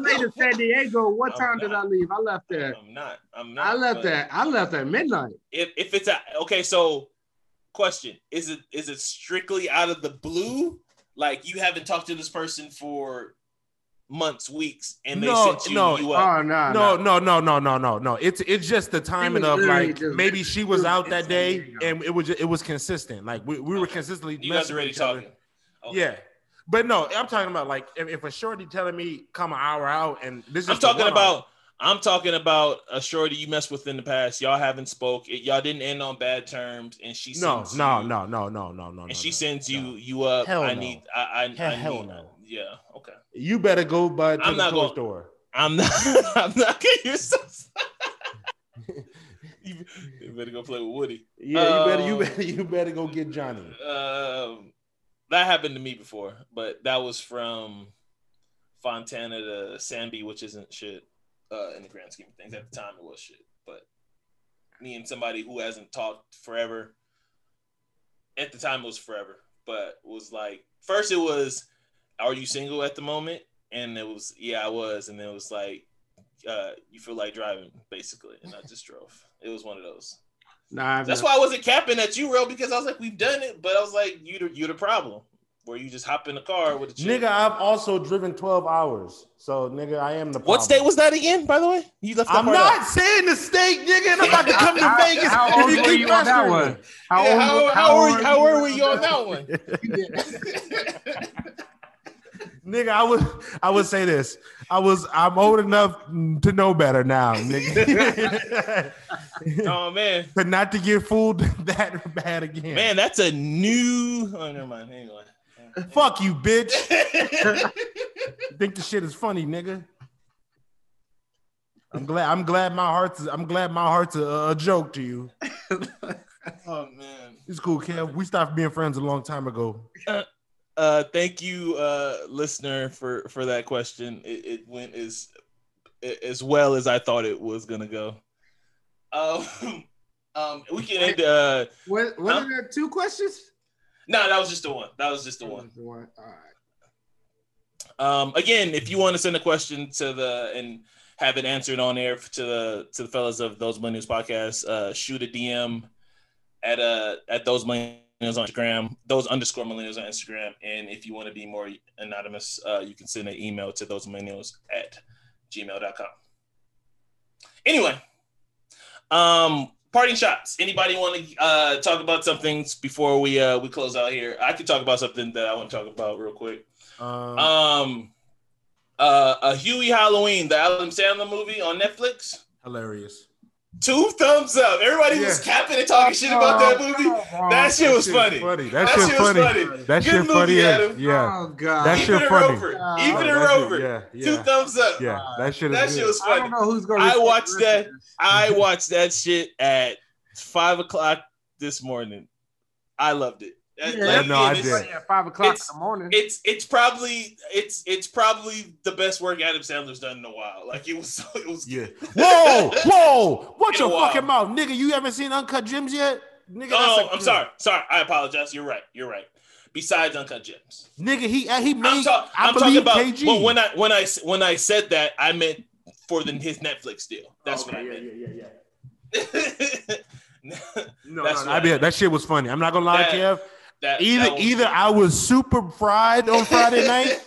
LA to San Diego. What I'm time did I leave? I left there. I'm not. I'm not. I left but at I left at midnight. If if it's a okay, so question is it is it strictly out of the blue? Like you haven't talked to this person for months, weeks, and they No, sent you no. you up. Oh no, No, no, no, no, no, no, no. It's it's just the timing of like just- maybe she was out that day and it was ju- it was consistent. Like we, we were consistently. You guys messaging already talking. Okay. Yeah, but no, I'm talking about like if, if a shorty telling me come an hour out and this is I'm talking one-off. about. I'm talking about a shorty you messed with in the past. Y'all haven't spoke. It, y'all didn't end on bad terms, and she no, sends no, you, no, no, no, no, no. and no, she no, sends you no. you up. Hell I no. need. I I, Hell- I hell need, no. Yeah. Okay. You better go by to I'm the not toy going- store. I'm not. I'm not. You're so. you, you better go play with Woody. Yeah, you better you Um, better you better go get Johnny. Um, that happened to me before, but that was from Fontana to Sandy, which isn't shit uh, in the grand scheme of things. At the time, it was shit, but me and somebody who hasn't talked forever. At the time, it was forever, but was like first it was, "Are you single at the moment?" And it was, "Yeah, I was," and then it was like, uh, "You feel like driving," basically, and I just drove. It was one of those. Nah, That's never- why I wasn't capping at you, real, because I was like, we've done it, but I was like, you the you the problem, where you just hop in the car with a chick. Nigga, I've also driven 12 hours. So nigga, I am the What state was that again? By the way, you left. That I'm not out. saying the state, nigga, and I'm about to come to How- Vegas. how if old you were keep you on that one? How Yeah, old? how, how how, old were, how were were you on that one? Nigga, I would I would say this. I was I'm old enough to know better now, nigga. oh man, but not to get fooled that bad again. man, that's a new. Oh, never mind. Fuck you, bitch. Think the shit is funny, nigga. I'm glad. I'm glad my heart's. I'm glad my heart's a, a joke to you. oh man. It's cool, Kev. We stopped being friends a long time ago. Uh, thank you, uh, listener, for for that question. It, it went as as well as I thought it was gonna go. Um, um, we can end. Uh, What, what are there two questions? no, that was just the one. That was just the one. The one. All right. Um, again, if you want to send a question to the and have it answered on air to the to the fellas of those millennials podcast, uh, shoot a DM at uh at those millennials on Instagram, those underscore millennials on Instagram, and if you want to be more anonymous, uh, you can send an email to those millennials at gmail.com. Anyway, um, parting shots. Anybody want to uh talk about some things before we uh we close out here? I could talk about something that I want to talk about real quick. Um, Um, uh, a Hubie Halloween, the Adam Sandler movie on Netflix. hilarious. Two thumbs up. Everybody was capping and talking shit about that oh, movie. That shit was That funny. shit funny. That, That shit shit was funny. funny. That Good shit movie, funny. as- Adam. Yeah. Oh god. That Even shit her funny. over. Oh, Even that Rover. shit- over. Yeah. Two thumbs up. Yeah. That shit That good. shit was I funny. don't know who's gonna. I respect watched that. I watched that shit at five o'clock this morning. I loved it. That- Yeah, like, no, I it's- did. Yeah, five o'clock in the morning. it's it's probably it's it's probably the best work Adam Sandler's done in a while. Like it was it was Yeah. Whoa, whoa! Watch In your fucking mouth, nigga. You haven't seen Uncut Gems yet, nigga. that's Oh, a- I'm sorry, sorry. I apologize. You're right. You're right. Besides Uncut Gems, nigga. He uh, he I'm, made. I I'm talking about. KG. Well, when I when I when I said that, I meant for the his Netflix deal. That's what I meant. yeah, yeah, no, No, That's no, what I I mean, that shit was funny. I'm not gonna lie, That- Kev. That, Either that was- either I was super fried on Friday night,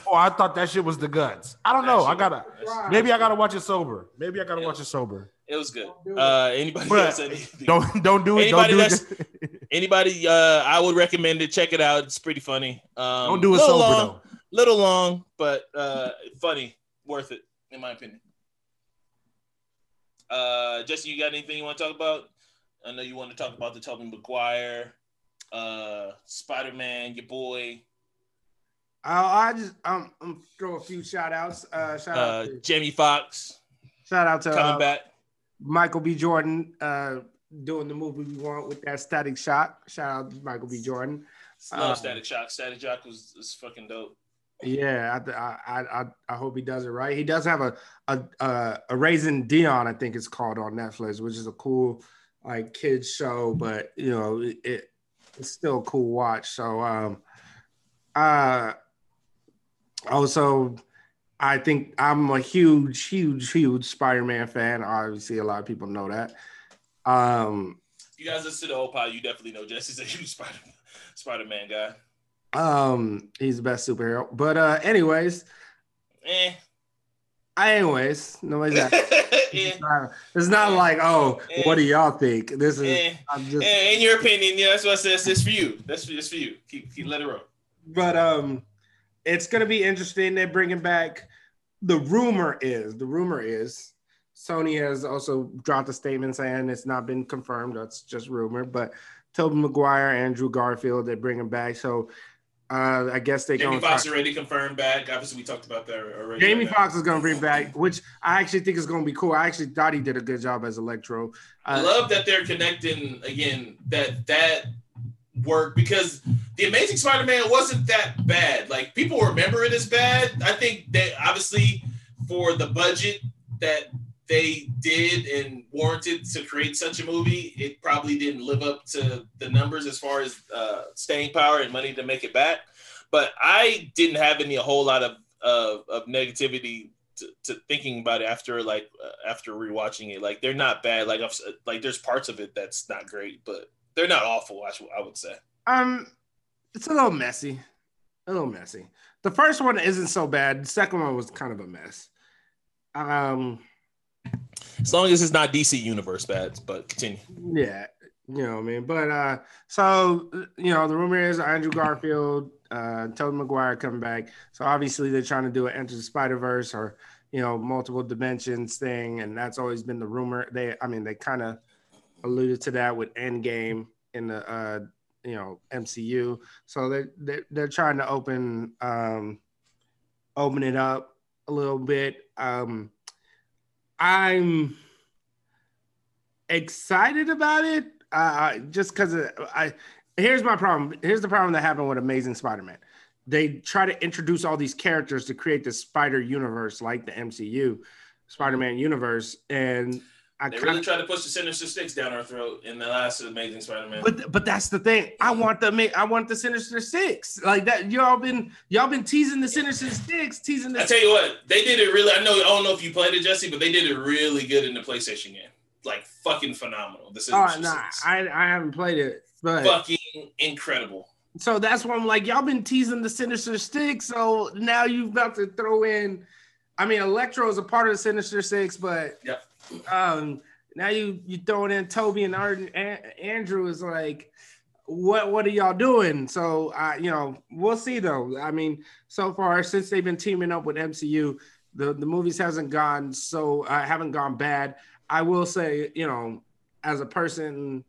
or I thought that shit was the guts. I don't That know. I gotta. Maybe I gotta watch it sober. Maybe I gotta Yeah. watch it sober. It was good. Don't do it. Uh, anybody But else? Don't don't do it. Anybody don't do that's- it. Anybody? Uh, I would recommend it. Check it out. It's pretty funny. Um, Don't do it little sober long, though. little long, but uh, funny, worth it, in my opinion. Uh, Jesse, you got anything you want to talk about? I know you want to talk about the Tobey Maguire, uh, Spider Man, your boy, Uh, I just um, um throw a few shout outs. Uh, shout uh, out to, Jamie Foxx shout out to coming uh, back. Michael B. Jordan uh, doing the movie we want with that Static Shock. Shout out to Michael B. Jordan. Love uh, Static Shock. Static Shock was, was fucking dope. Yeah, I, I I I hope he does it right. He does have a a a, a Raising Dion, I think it's called on Netflix, which is a cool like kids show, but you know it it's still a cool watch. So um uh also I think I'm a huge, huge, huge Spider-Man fan. Obviously, a lot of people know that. Um you guys listen to the old pod, you definitely know Jesse's a huge Spider Spider Man guy. um he's the best superhero. But uh anyways, Eh. Anyways, nobody's that. eh. It's not, it's not like, oh, what do y'all think? This is. I'm just in your opinion, yeah, that's what I said. It's for you. That's for, it's for you. Keep, keep let it roll. but um it's gonna be interesting. They're bringing back the rumor is the rumor is Sony has also dropped a statement saying it's not been confirmed. That's just rumor. But Tobey Maguire, Andrew Garfield, they're bringing back. So Uh, I guess they Jamie going Foxx already confirmed back. Obviously, we talked about that already. Jamie right Foxx is going to bring back, which I actually think is going to be cool. I actually thought he did a good job as Electro. I Uh, love that they're connecting again. That that work because the Amazing Spider-Man wasn't that bad. Like people remember it as bad. I think that obviously for the budget that they did and warranted to create such a movie, it probably didn't live up to the numbers as far as uh, staying power and money to make it back. But I didn't have any a whole lot of of, of negativity to, to thinking about it after like uh, after rewatching it. Like they're not bad. Like I've, like there's parts of it that's not great, but they're not awful. I, should, I would say. um, it's a little messy, a little messy. The first one isn't so bad. The second one was kind of a mess. Um, As long as it's not DC Universe bad, but continue. yeah, you know what I mean. But uh, so you know, the rumor is Andrew Garfield, uh, Tobey Maguire coming back. So obviously they're trying to do an Enter the Spider Verse or you know multiple dimensions thing, and that's always been the rumor. They, I mean, they kind of alluded to that with Endgame in the uh, you know MCU. So they they're, they're trying to open um, open it up a little bit. Um, I'm excited about it uh, just because I. Here's my problem. Here's the problem that happened with Amazing Spider-Man. They try to introduce all these characters to create this Spider universe, like the MCU Spider-Man universe, and I They really tried to push the Sinister Six down our throat in the last Amazing Spider-Man. But but that's the thing. I want the I want the Sinister Six like that. Y'all been y'all been teasing the Sinister Six, teasing The I tell you what, they did it really. I know I don't know if you played it, Jesse, but they did it really good in the PlayStation game. Like fucking phenomenal. The Oh Sinister nah, Six. I I haven't played it, but fucking incredible. so that's why I'm like, y'all been teasing the Sinister Six, so now you about to throw in. I mean, Electro is a part of the Sinister Six, but Yep. Um, now you you throwing in Tobey and Andrew is like, what what are y'all doing? So I you know we'll see though. I mean, so far since they've been teaming up with MCU, the the movies hasn't gone so uh, haven't gone bad. I will say, you know, as a person,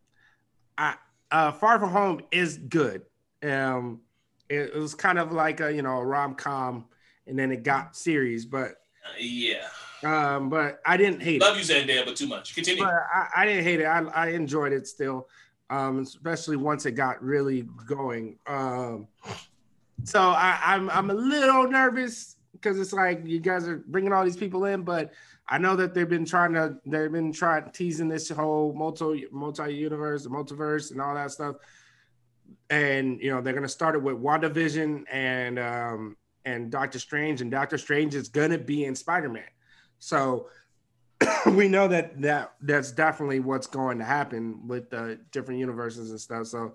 I uh, Far From Home is good. Um, it, it was kind of like a you know a rom com, and then it got series, but Uh, yeah. Um, but I didn't hate it. Love you, Zendaya, but too much. Continue. But I, I didn't hate it. I, I enjoyed it still, um, especially once it got really going. Um, so I, I'm I'm a little nervous because it's like you guys are bringing all these people in, but I know that they've been trying to they've been trying teasing this whole multi multi universe, the multiverse, and all that stuff. And you know they're gonna start it with WandaVision and um, and Doctor Strange, and Doctor Strange is gonna be in Spider Man. So we know that that that's definitely what's going to happen with the different universes and stuff. So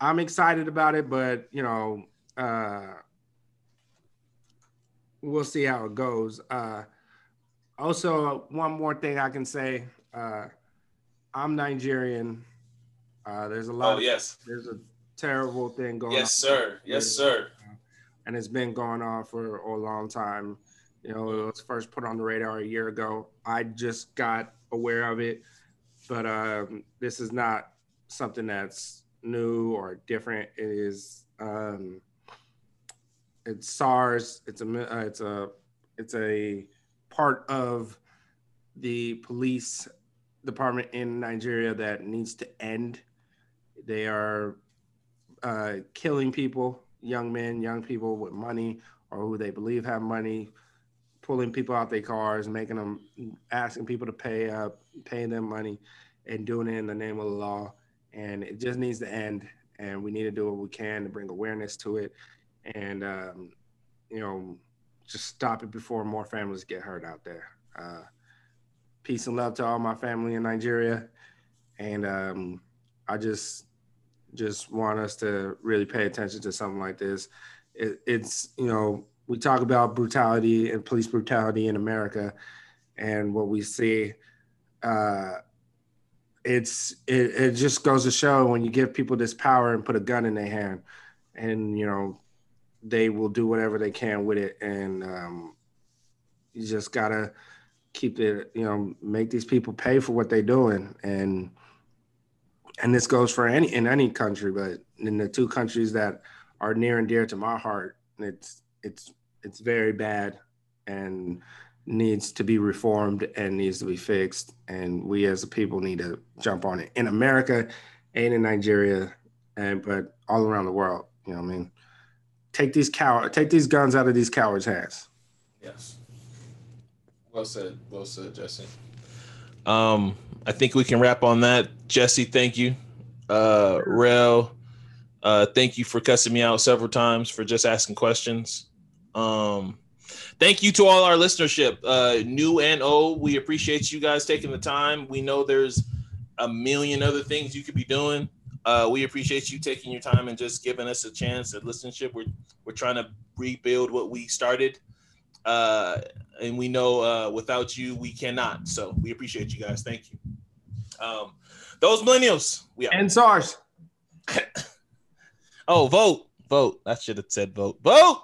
I'm excited about it, but you know, uh, we'll see how it goes. Uh, also, one more thing I can say: uh, I'm Nigerian. Uh, there's a lot. Oh of, yes, there's a terrible thing going. On. Yes, on sir. Yes, sir. and it's been going on for a long time. You know, it was first put on the radar a year ago. I just got aware of it, but um, this is not something that's new or different. It is um, it's SARS. It's a uh, it's a it's a part of the police department in Nigeria that needs to end. They are uh, killing people, young men, young people with money or who they believe have money, pulling people out their cars, making them, asking people to pay up, paying them money, and doing it in the name of the law. And it just needs to end. And we need to do what we can to bring awareness to it, and um, you know, just stop it before more families get hurt out there. Uh, peace and love to all my family in Nigeria, and um, I just just want us to really pay attention to something like this. It, it's you know we talk about brutality and police brutality in America, and what we see, uh, it's it, it just goes to show when you give people this power and put a gun in their hand, and you know they will do whatever they can with it, and um, you just gotta keep it you know make these people pay for what they're doing and and this goes for any in any country but in the two countries that are near and dear to my heart. It's it's it's very bad and needs to be reformed and needs to be fixed. And we as a people need to jump on it in America and in Nigeria and but all around the world. You know what I mean? Take these cow take these guns out of these cowards' hands. Yes. Well said. Well said, Jesse. Um, I think we can wrap on that. Jesse, thank you. Uh Rel, uh, thank you for cussing me out several times for just asking questions. Um, thank you to all our listenership, uh, new and old. We appreciate you guys taking the time. We know there's a million other things you could be doing. Uh, we appreciate you taking your time and just giving us a chance at listenership. We're we're trying to rebuild what we started, uh, and we know uh, without you we cannot. So we appreciate you guys. Thank you. Um, those millennials, we are. And SARS. oh, vote, vote. I should have said vote, vote.